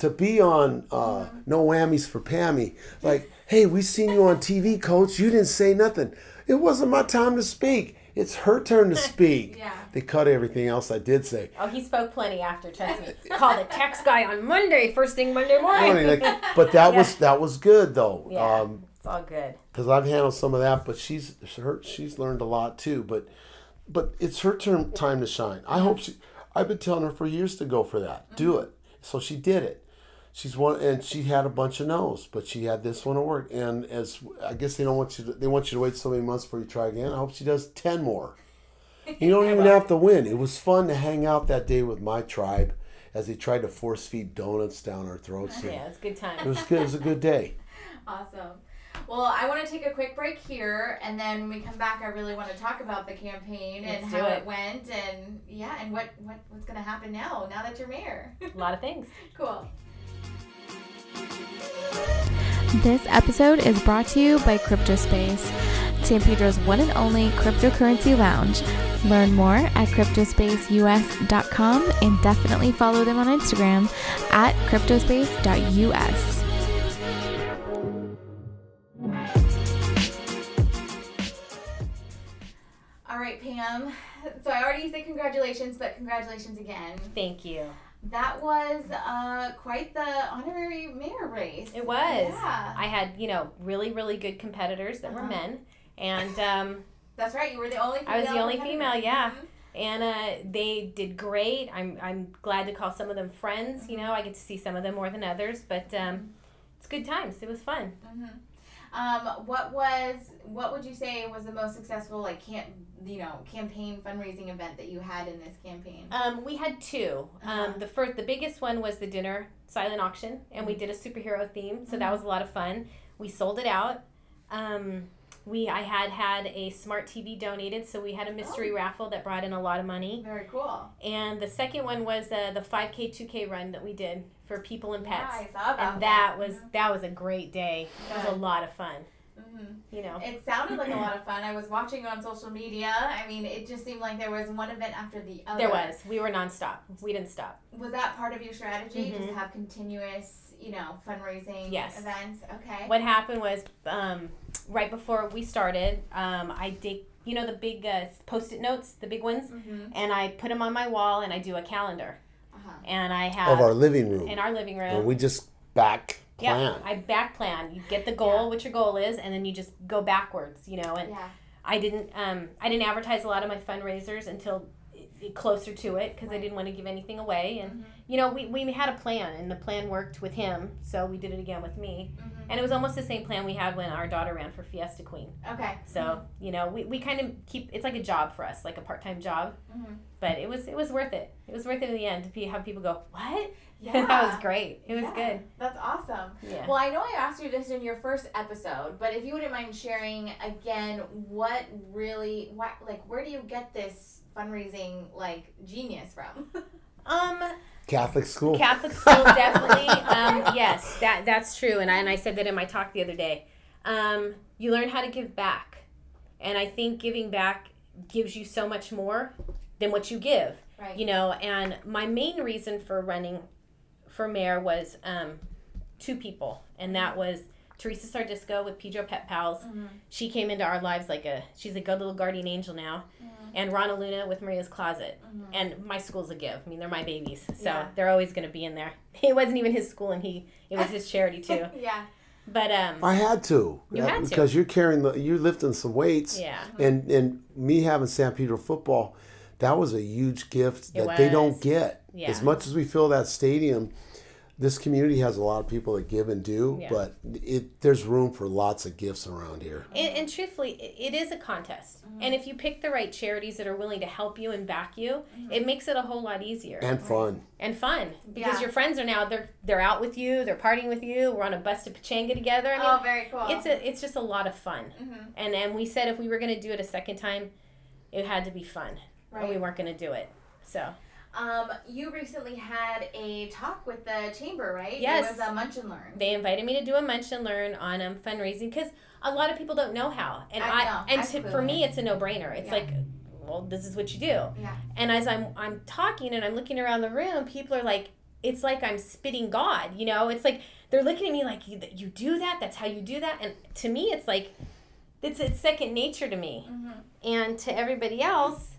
To be on uh, No Whammies for Pammy, like, hey, we seen you on TV, Coach. You didn't say nothing. It wasn't my time to speak. It's her turn to [LAUGHS] speak. Yeah. They cut everything else I did say. Oh, he spoke plenty after, trust me. Call the text guy on Monday, first thing Monday morning. Like, but that [LAUGHS] was that was good though. Yeah, Um, it's all good. because I've handled some of that, but she's her she's learned a lot too. But but it's her turn time to shine. I hope she. I've been telling her for years to go for that, do it. So she did it. She's one, and she had a bunch of no's, but she had this one to work. And as I guess they don't want you, to, they want you to wait so many months before you try again. I hope she does ten more. You don't even have to win. It was fun to hang out that day with my tribe as they tried to force feed donuts down our throats. [LAUGHS] and Yeah, it's good It time. was good. It was a good [LAUGHS] day. Awesome. Well, I want to take a quick break here, and then when we come back, I really want to talk about the campaign and Let's do how it. it went, and yeah, and what, what what's gonna happen now, now that you're mayor. A lot of things. [LAUGHS] cool. This episode is brought to you by CryptoSpace, San Pedro's one and only cryptocurrency lounge. Learn more at cryptospaceus.com and definitely follow them on Instagram at cryptospace.us. All right, Pam. So I already said congratulations, but congratulations again. Thank you. That was uh, quite the honorary mayor race. It was. Yeah. I had, you know, really, really good competitors that were Uh-huh. men. And um, [LAUGHS] That's right. You were the only. Female I was the only female, yeah. Mhm. and uh, they did great. I'm, I'm glad to call some of them friends. You know, I get to see some of them more than others, but um, it's good times. It was fun. Mhm. Um, what was what would you say was the most successful like camp you know campaign fundraising event that you had in this campaign? Um, we had 2 Uh-huh. Um, the first, the biggest one was the dinner silent auction, and we did a superhero theme, so that was a lot of fun. We sold it out. Um, we I had had a smart TV donated, so we had a mystery raffle that brought in a lot of money. Very cool. And the second one was uh, the 5K 2K run that we did for people and pets. Yeah, I saw about and that was that was a great day. It was a lot of fun. Mhm. You know. It sounded like a lot of [CLEARS THROAT] fun. I was watching on social media. I mean, it just seemed like there was one event after the other. There was. We were nonstop. We didn't stop. Was that part of your strategy? Just Mhm. have continuous, you know, fundraising Yes. events. Okay. What happened was um, right before we started, um, I did you know the big uh, post-it notes, the big ones, Mm-hmm. and I put them on my wall and I do a calendar. Uh-huh. And I have Of our living room, in our living room. and we just back plan. yeah, I back plan. You get the goal, Yeah. what your goal is, and then you just go backwards. You know, and Yeah. I didn't um, I didn't advertise a lot of my fundraisers until it- it closer to it because I didn't want to give anything away. And Mhm. you know, we, we had a plan, and the plan worked with him, so we did it again with me. Mhm. And it was almost the same plan we had when our daughter ran for Fiesta Queen. Okay. So you know, we, we kind of keep it's like a job for us, like a part time job. Mhm. But it was it was worth it. It was worth it in the end to be, have people go, what? [LAUGHS] Yeah. that was great. It was Yeah, good. That's awesome. Yeah. Well, I know I asked you this in your first episode, but if you wouldn't mind sharing again, what really, what like, where do you get this fundraising like genius from? [LAUGHS] Um, Catholic school. Catholic school definitely. Um, yes, that that's true, and I and I said that in my talk the other day. Um, you learn how to give back, and I think giving back gives you so much more than what you give. right. You know, and my main reason for running for mayor was um, two people, and that was Teresa Sardisco with Pedro Pet Pals. Mm-hmm. She came into our lives like a she's a good little guardian angel now, and Rana Luna with Maria's Closet. And my school's a give. I mean, they're my babies, so Mm-hmm. Yeah. they're always going to be in there. [LAUGHS] It wasn't even his school, and he it was his charity [LAUGHS] too. Yeah. But um, I had to. You had to. because you're carrying the you're lifting some weights. Yeah. And and me having San Pedro football, that was a huge gift It that they don't get. Yeah. As much as we fill that stadium, this community has a lot of people that give and do, Yeah. but it there's room for lots of gifts around here. And, and truthfully, it is a contest. Mm-hmm. And if you pick the right charities that are willing to help you and back you, Mm-hmm. it makes it a whole lot easier And fun. and fun because Yeah. your friends are now they're they're out with you, they're partying with you. We're on a bus to Pechanga together. I mean, Oh, very cool. it's a it's just a lot of fun. Mhm. And and we said if we were going to do it a second time, it had to be fun, or we weren't going to do it. So Um, you recently had a talk with the chamber, right? Yes. It was a Munch and Learn. they invited me to do a munch and learn on um, fundraising because a lot of people don't know how, and I I, know. and to, for me it's a no brainer. It's Yeah. like, well, this is what you do. Yeah. And as I'm I'm talking and I'm looking around the room, people are like, it's like I'm spitting God. You know, it's like they're looking at me like you, you do that. That's how you do that. And to me, it's like it's it's second nature to me. Mm-hmm. And to everybody else,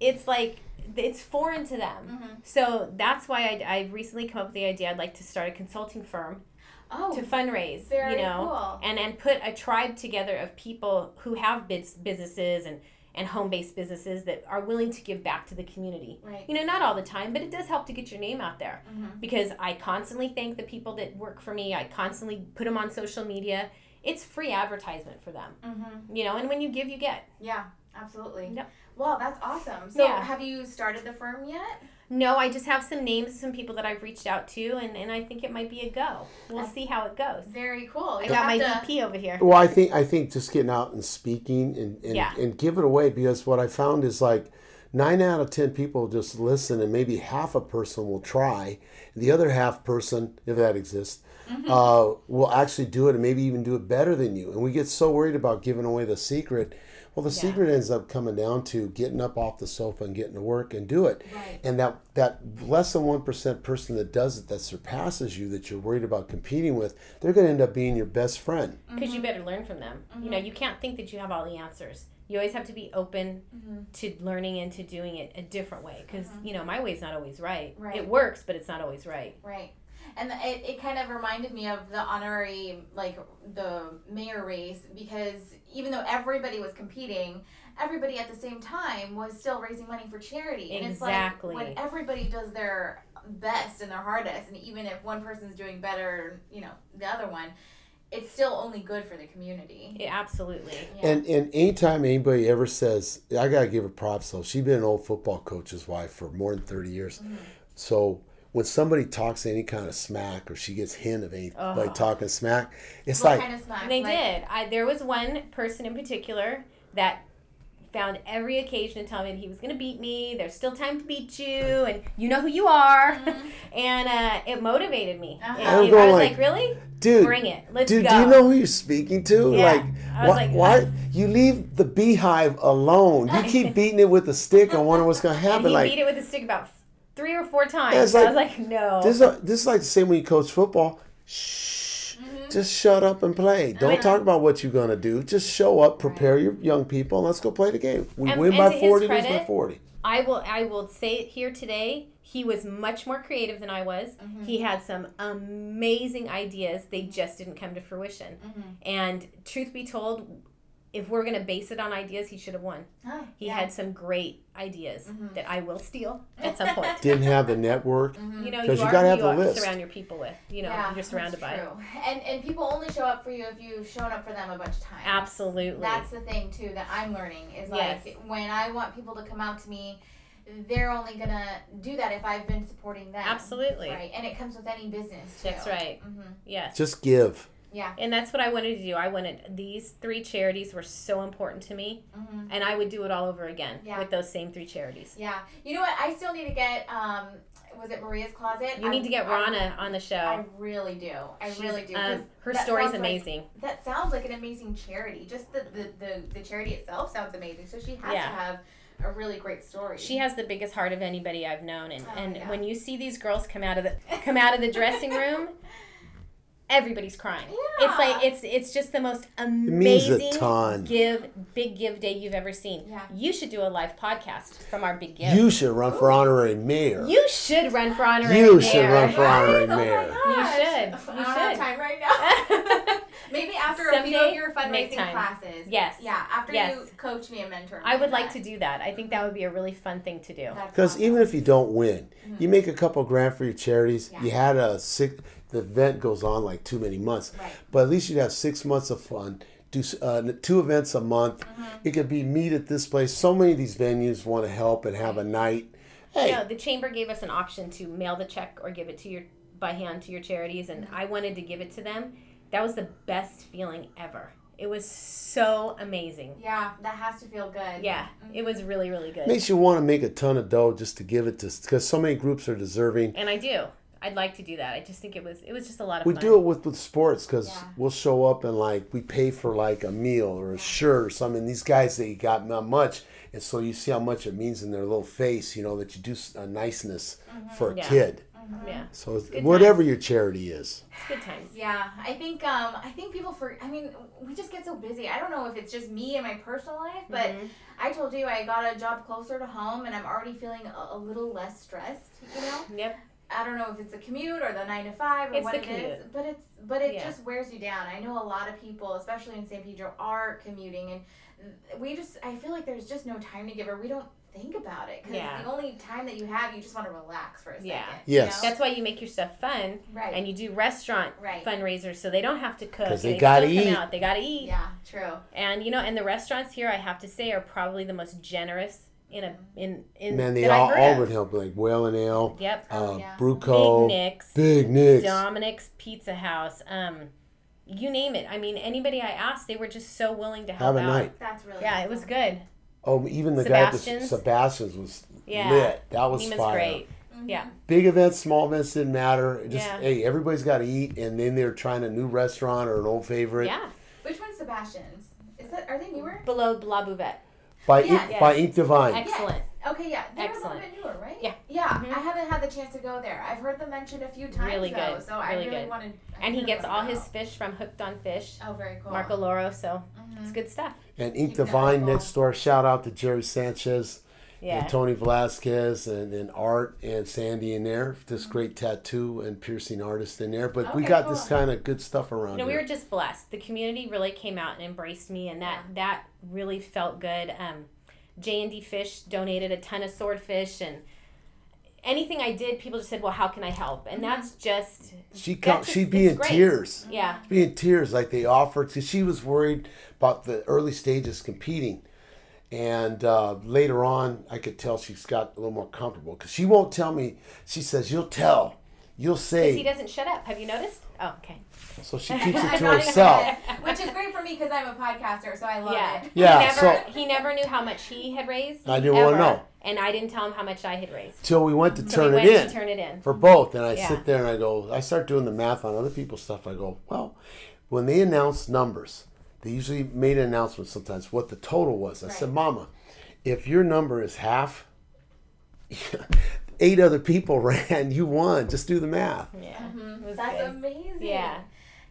it's like it's foreign to them. Mm-hmm. So that's why I I recently come up with the idea. I'd like to start a consulting firm Oh, to fundraise. very you know, cool. and and put a tribe together of people who have biz- businesses and and home-based businesses that are willing to give back to the community Right. you know not all the time but it does help to get your name out there Mhm. because i constantly thank the people that work for me i constantly put them on social media it's free advertisement for them Mm-hmm. you know and when you give you get Yeah, absolutely. Yep. Wow, that's awesome. So, Yeah. have you started the firm yet? no i just have some names of some people that i've reached out to and, and i think it might be a go we'll see how it goes Very cool. i got my have to- dp over here Well, I think I think just getting out and speaking and and, Yeah. and give it away because what I found is like nine out of ten people just listen and maybe half a person will try, the other half person, if that exists, Mm-hmm. uh, will actually do it and maybe even do it better than you. And we get so worried about giving away the secret. Well, the secret ends up coming down to getting up off the sofa and getting to work and do it. Right. And that that less than one percent person that does it that surpasses you that you're worried about competing with, they're going to end up being your best friend. because Mm-hmm. you better learn from them. You know, you can't think that you have all the answers. You always have to be open Mm-hmm. to learning and to doing it a different way. Because you know, my way is not always right. Right. It works, but it's not always right. Right. And it, it kind of reminded me of the honorary, like the mayor race, because even though everybody was competing, everybody at the same time was still raising money for charity. And Exactly. it's like when everybody does their best and their hardest, and even if one person's doing better, you know, the other one, it's still only good for the community. Yeah, absolutely. Yeah. And and anytime anybody ever says, I gotta give her props though. She's been an old football coach's wife for more than thirty years. Mm-hmm. So when somebody talks any kind of smack or she gets hint of anybody Oh. talking smack, it's what like kind of smack? They Like- did. I there was one person in particular that found every occasion to tell me that he was going to beat me. There's still time to beat you, and you know who you are. [LAUGHS] and uh, it motivated me. Uh-huh. It- I'm I going was like, like, really? dude, Bring it. Let's dude, go. do you know who you're speaking to? Yeah. Like, I was why, like, why you leave the beehive alone? You keep [LAUGHS] beating it with a stick. I wonder what's gonna And happen. he Like, beat it with a stick about three or four times. Yeah, it's So I like- was like, no. This is, this is like the same when you coach football. Shh. Just shut up and play. Don't Mm-hmm. talk about what you're gonna do. Just show up, prepare your young people, and let's go play the game. We And- win and by to his forty, lose by forty. I will I will say it here today. He was much more creative than I was. Mm-hmm. He had some amazing ideas. They just didn't come to fruition. Mm-hmm. And truth be told, if we're gonna base it on ideas, he should have won. Huh, He yeah. had some great ideas Mm-hmm. that I will steal [LAUGHS] at some point. Didn't have the network. You know, 'Cause you, you gotta who have you the are- list. surround your people with. You know, yeah, you're surrounded by. it. And and people only show up for you if you've shown up for them a bunch of times. Absolutely. That's the thing too that I'm learning is Yes. like when I want people to come out to me, they're only gonna do that if I've been supporting them. Absolutely. Right, and it comes with any business too. That's right. hmm Yes. Just give. Yeah. and that's what I wanted to do. I wanted these three charities were so important to me, hmm and I would do it all over again Yeah. with those same three charities. Yeah. You know what? I still need to get. Um, was it Maria's Closet? You need to get I- Rana on the show. I really do. I She's, really do. um, her story's sounds like- amazing. that sounds like an amazing charity. Just the, the, the, the charity itself sounds amazing. So she has Yeah. to have a really great story. She has the biggest heart of anybody I've known, and, Oh, and yeah. when you see these girls come out of the come out of the dressing room, [LAUGHS] everybody's crying. Yeah. It's like it's it's just the most amazing ton. give big give day you've ever seen. Yeah. You should do a live podcast from our big give. You should run for honorary mayor. You should run for honorary mayor. You mayor. should run for honorary [LAUGHS] Oh my mayor. gosh. You should. I You don't have should. time right [LAUGHS] now. [LAUGHS] Maybe after a few of your fundraising time. classes. Yes. Yeah, after Yes. you coach me and mentor me. I would like that. to do that. I think that would be a really fun thing to do. Because awesome. even if you don't win, you mm-hmm. make a couple grand for your charities. Yeah. You had a six. The event goes on like too many months, Right. but at least you'd have six months of fun. Do uh, two events a month. Mm-hmm. It could be meet at this place. So many of these venues want to help and have a night. Hey, No, the chamber gave us an option to mail the check or give it to your by hand to your charities, and I wanted to give it to them. That was the best feeling ever. It was so amazing. Yeah, that has to feel good. Yeah, it was really really good. makes you want to make a ton of dough just to give it to because so many groups are deserving. and I do. I'd like to do that. I just think it was it was just a lot of We fun. do it with with sports because Yeah. we'll show up and like we pay for like a meal or a shirt or something. These guys they got not much, and so you see how much it means in their little face. You know that you do a niceness for a Mm-hmm. Yeah. kid. Yeah, So it's- good whatever your charity is, it's good times. Yeah, I think um I think people for I mean we just get so busy. I don't know if it's just me and my personal life, but Mm-hmm. I told you I got a job closer to home and I'm already feeling a, a little less stressed. You know, Yep. I don't know if it's a commute or the nine to five or It's what the it is, commute. but it's but it Yeah. just wears you down. I know a lot of people, especially in San Pedro, are commuting and we just I feel like there's just no time to give or we don't think about it because Yeah. the only time that you have you just want to relax for a second. Yeah. Yes. You know? That's why you make your stuff fun, right. and you do restaurant Right. fundraisers so they don't have to cook. 'Cause and they gotta eat. Out. They gotta eat. yeah, true. And you know, and the restaurants here, I have to say, are probably the most generous in a in in man. They all I've all would help like Whale and Ale, Yep. Oh, uh, yeah. Bruco, Big Nick's, Big Nick's. Dominic's Pizza House, um, you name it. I mean, anybody I asked, they were just so willing to help Have a out. night. That's really Yeah, it was good. Oh, even the guy at the Sebastian's? Sebastian's was Yeah. lit. That was Neiman's fire. great. Mm-hmm. Yeah. Big events, small events didn't matter. It Just Yeah. hey, everybody's got to eat, and then they're trying a new restaurant or an old favorite. Yeah. Which one's Sebastian's? Is that are they newer? Below La Bouvette. By Yes. Ink, by Ink Divine. Excellent. Okay, yeah, they're a Excellent. little bit newer, right? Yeah. Yeah, Mhm. I haven't had the chance to go there. I've heard them mentioned a few times Really though, good. so I Really really good. wanted. I And he gets all go. his fish from Hooked on Fish, Oh, very cool. Marco Loro. So Mhm. it's good stuff. And Ink Keeping it Divine next door. Shout out to Jerry Sanchez Yeah. and Tony Velasquez and, and Art and Sandy in there. Just great tattoo and piercing artist in there. But we Okay, got this kind of good stuff around You know, we were just blessed. The community really came out and embraced me, and that Yeah. that really felt good. Um, J and D Fish donated a ton of swordfish, and anything I did, people just said, "Well, how can I help?" And that's just she come, that's she'd be in great. tears. yeah, be in tears like they offered because she was worried about the early stages competing and uh, later on i could tell she's got a little more comfortable because she won't tell me she says you'll tell you'll say." because he doesn't shut up. Have you noticed? Oh, okay. so she [LAUGHS] keeps it to herself which is great for me because I'm a podcaster, so I love Yeah. it. Yeah, He never, so- he never knew how much he had raised. I didn't wanna know. and I didn't tell him how much I had raised. till we went to So turn we it went in to turn it in. for both and i Yeah. sit there and i go i start doing the math on other people's stuff i go well when they announce numbers they usually made an announcement sometimes what the total was i said mama if your number is half [LAUGHS] eight other people [LAUGHS] ran you won just do the math Yeah, it Mm-hmm. That's good. amazing. Yeah.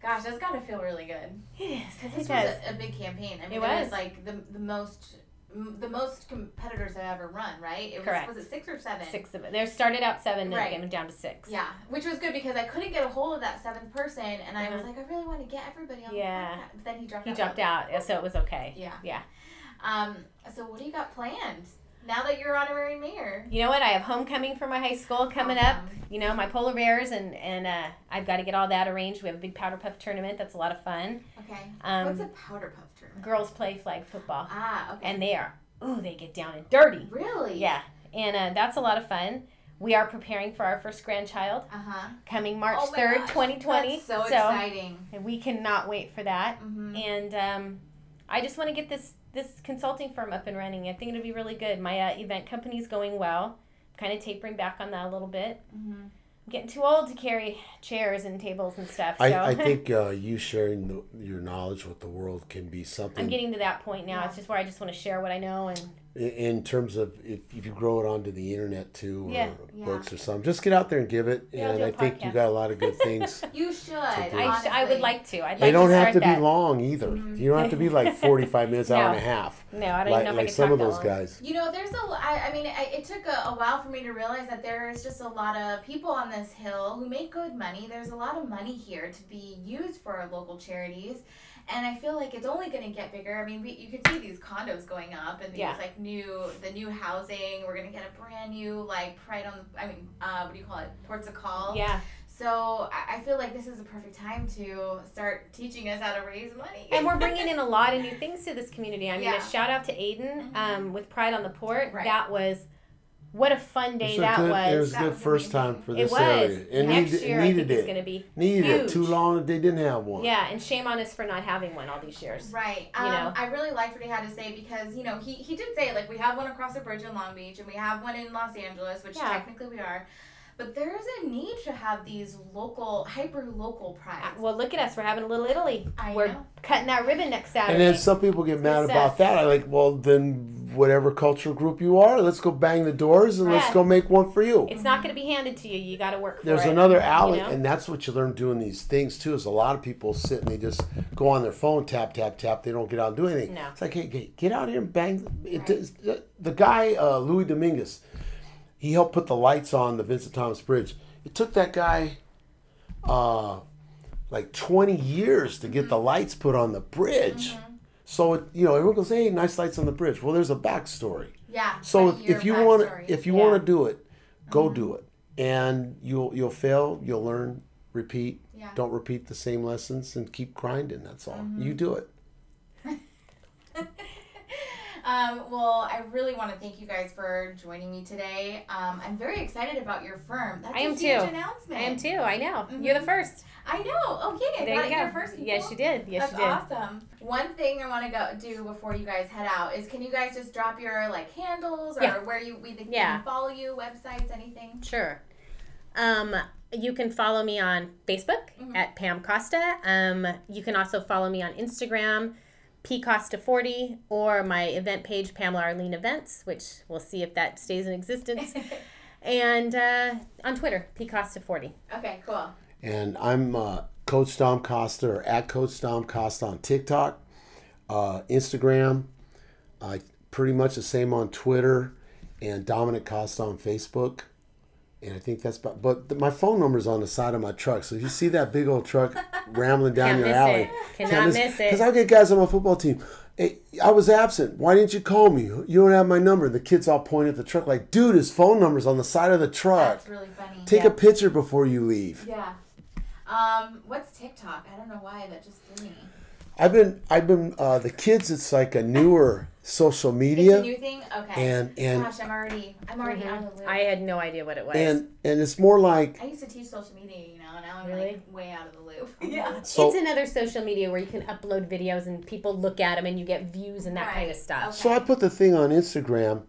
Gosh, that's gotta feel really good. It is. Because It this does. was a, a big campaign. I mean, It it, was. was like the the most m- the most competitors I've ever run, right? It was, Correct. Was it six or seven? Six of it. They started out seven, then Right. came down to six. Yeah, which was good because I couldn't get a hold of that seventh person, and I was Uh-huh. like, I really want to get everybody on Yeah. the podcast. But then he dropped He out. dropped out, yeah, so it was okay. Yeah. Yeah. Um. So what do you got planned now that you're honorary mayor? You know what? I have homecoming for my high school coming up. You know, my polar bears, and and uh, I've got to get all that arranged. We have a big powder puff tournament. That's a lot of fun. Okay. Um, What's a powder puff? Girls play flag football, Ah. Okay. and they are ooh, they get down and dirty. really. Yeah, and uh, that's a lot of fun. We are preparing for our first grandchild Uh huh. coming March oh third, gosh, twenty twenty. That's so, exciting. we cannot wait for that. Mm-hmm. and um, I just want to get this this consulting firm up and running. I think it'll be really good. My uh, event company's going well. kind of tapering back on that a little bit. Mm-hmm. I'm getting too old to carry chairs and tables and stuff. So I, I think [LAUGHS] uh, you sharing the, your knowledge with the world can be something I'm getting to that point now. Yeah. It's just where I just want to share what I know and i- in terms of if, if you grow it onto the internet too, or Yeah. books or something. Just get out there and give it, Yeah, I'll and do a I think you got a lot of good [LAUGHS] things. [LAUGHS] You should. I, sh- I would like to. I'd they like don't to have to that. be long either. Mm-hmm. You don't have to be like [LAUGHS] forty-five minutes, hour and a half. No, I don't like know like some of those long. guys. You know, there's a. I, I mean, I, it took a, a while for me to realize that there is just a lot of people on this hill who make good money. There's a lot of money here to be used for our local charities. And I feel like it's only going to get bigger. I mean, we, you can see these condos going up and these Yeah. like new, the new housing. We're going to get a brand new like pride on. I mean, uh, what do you call it? Ports of call. Yeah. So I, feel like this is a perfect time to start teaching us how to raise money. And we're bringing in a [LAUGHS] lot of new things to this community. I mean, Yeah. a shout out to Aiden Mhm. um, with Pride on the Port. Right. That was what a fun day a that good, was. It was a good was first amazing. time for It this was. area. It Next needed, year, it I think it. it's going to be needed it. Too long that they didn't have one. Yeah, and shame on us for not having one all these years. Right. You Um, know? I really liked what he had to say because, you know, he, he did say, like, we have one across the bridge in Long Beach and we have one in Los Angeles, which Yeah. technically we are. But there is a need to have these local, hyper local Uh, prides. Well, look at us. We're having a little Italy. I We're know. cutting that ribbon next Saturday. And then some people get mad about that. I like, well, then whatever cultural group you are, let's go bang the doors and let's go make one for you. it's not going to be handed to you. You got to work for There's it. another alley, know? and that's what you learn doing these things too. Is a lot of people sit and they just go on their phone, tap, tap, tap. They don't get out and do anything. No. It's like, hey, get, get out here and bang. It, the, the guy, uh, Louis Dominguez, he helped put the lights on the Vincent Thomas Bridge. It took that guy, uh, like 20 years to get the lights put on the bridge. So it, you know, everyone goes, "Hey, nice lights on the bridge." Well, there's a backstory. yeah. So if, if you want to if you Yeah. want to do it, go do it, and you'll you'll fail, you'll learn, repeat. Yeah. Don't repeat the same lessons and keep grinding. That's all. You do it. Um, well, I really want to thank you guys for joining me today. Um, I'm very excited about your firm. That's I am a huge too. announcement. I am too. I know. You're the first. I know. Okay, I There got you go. first. Yes, you did. Yes, That's you did. awesome. One thing I want to go do before you guys head out is can you guys just drop your like handles or Yeah. where you we can Yeah. follow you, websites, anything? Sure. Um, you can follow me on Facebook Mm-hmm. at Pam Costa. Um, you can also follow me on Instagram, pcosta40, or my event page, Pamela Arlene Events, which we'll see if that stays in existence. [LAUGHS] and uh, on Twitter, pcosta40. Okay, cool. And I'm uh, Coach Dom Costa or at Coach Dom Costa on TikTok, uh, Instagram. I pretty much the same on Twitter, and Dominic Costa on Facebook. And I think that's about. But th- my phone number's on the side of my truck, so if you see that big old truck [LAUGHS] rambling down your alley, it. Cannot miss it. Because I'll get guys on my football team. Hey, I was absent. Why didn't you call me? You don't have my number. The kids all point at the truck like, dude, his phone number's on the side of the truck. That's really funny. Take Yeah. a picture before you leave. yeah. Um, what's TikTok? I don't know why that just threw me. I've been, I've been, uh, the kids. It's like a newer social It's media, a new thing. Okay. and and Gosh, I'm already I'm already mm-hmm. out of the loop. I had no idea what it was. and and it's more like I used to teach social media, you know, and now I'm Really? like way out of the loop. Oh yeah. so. it's another social media where you can upload videos and people look at them and you get views and that kind of stuff. Okay. So I put the thing on Instagram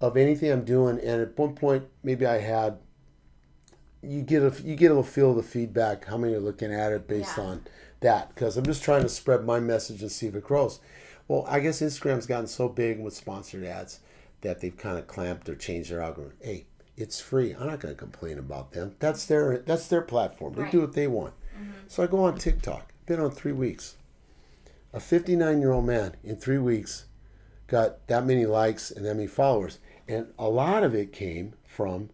of anything I'm doing, and at one point maybe I had you get a you get a feel of the feedback, how many are looking at it based Yeah. on that, because I'm just trying to spread my message and see if it grows. Well, I guess Instagram's gotten so big with sponsored ads that they've kind of clamped or changed their algorithm. Hey, it's free. I'm not going to complain about them. That's their that's their platform. They Right. do what they want. Mm-hmm. So I go on TikTok. Been on three weeks. A 59 year old man in three weeks got that many likes and that many followers. And a lot of it came from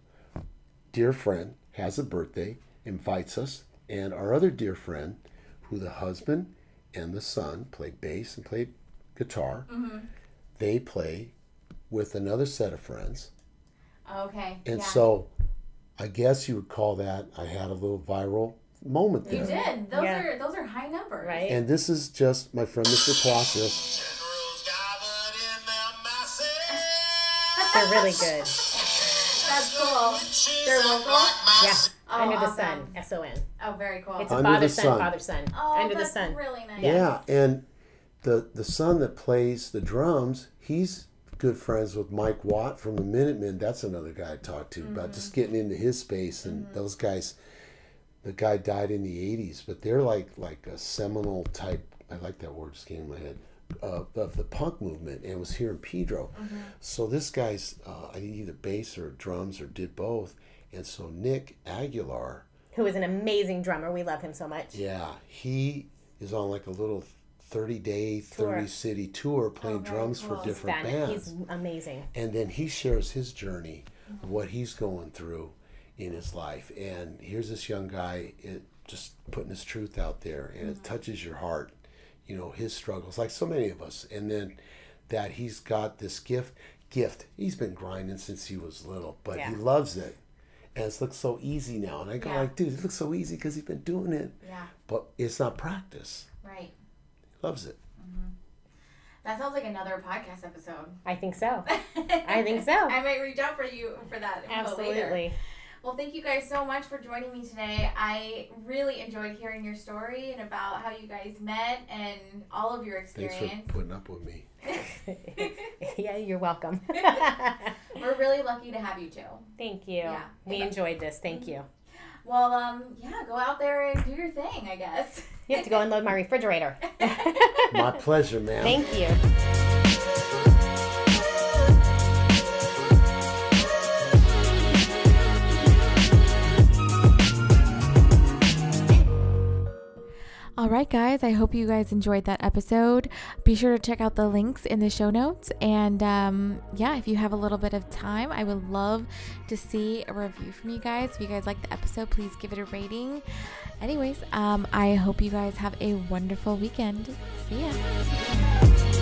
dear friend has a birthday, invites us, and our other dear friend, who the husband and the son play bass and play guitar, mm-hmm. they play with another set of friends. Okay. And yeah. so I guess you would call that I had a little viral moment there. you did. Those Yeah. are those are high numbers. Right? And this is just my friend Mr. Palacios. They're really good. That's cool. They're local. Yeah. Oh, Under the awesome. sun. S O N. Oh, very cool. It's a Under the father son, sun. father son. oh, Under the that's sun. really nice. Yeah, and the the son that plays the drums, he's good friends with Mike Watt from the Minutemen. That's another guy I talked to about just getting into his space. And those guys, the guy died in the '80s, but they're like like a seminal type. I like that word, just came in my head. uh, of the punk movement and was here in Pedro. So this guy's uh, I either bass or drums or did both. And so Nick Aguilar, Who is an amazing drummer. We love him so much. yeah, he is on like a little 30 day, 30 Tour. city tour playing very drums cool. for oh, different Fan- bands. He's amazing. and then he shares his journey of what he's going through in his life and here's this young guy it, just putting his truth out there and it mm-hmm. touches your heart you know his struggles like so many of us and then that he's got this gift gift he's been grinding since he was little but he loves it and it looks so easy now and i go Yeah. like dude it looks so easy because he's been doing it Yeah. but it's not practice Right. He loves it mm-hmm. That sounds like another podcast episode. I think so. [LAUGHS] I think so. I might reach out for you for that info later. Absolutely. Well, thank you guys so much for joining me today. I really enjoyed hearing your story and about how you guys met and all of your experience. thanks experience. for putting up with me [LAUGHS] yeah, you're welcome. [LAUGHS] We're really lucky to have you two. Thank you. Yeah. We enjoyed this. Thank mm-hmm. you. Well, um, yeah, go out there and do your thing, I guess. You have to go and load my refrigerator. [LAUGHS] my pleasure man Thank you. All right, guys, I hope you guys enjoyed that episode. Be sure to check out the links in the show notes. And um, yeah, if you have a little bit of time, I would love to see a review from you guys. If you guys like the episode, please give it a rating. Anyways, um, I hope you guys have a wonderful weekend. See ya.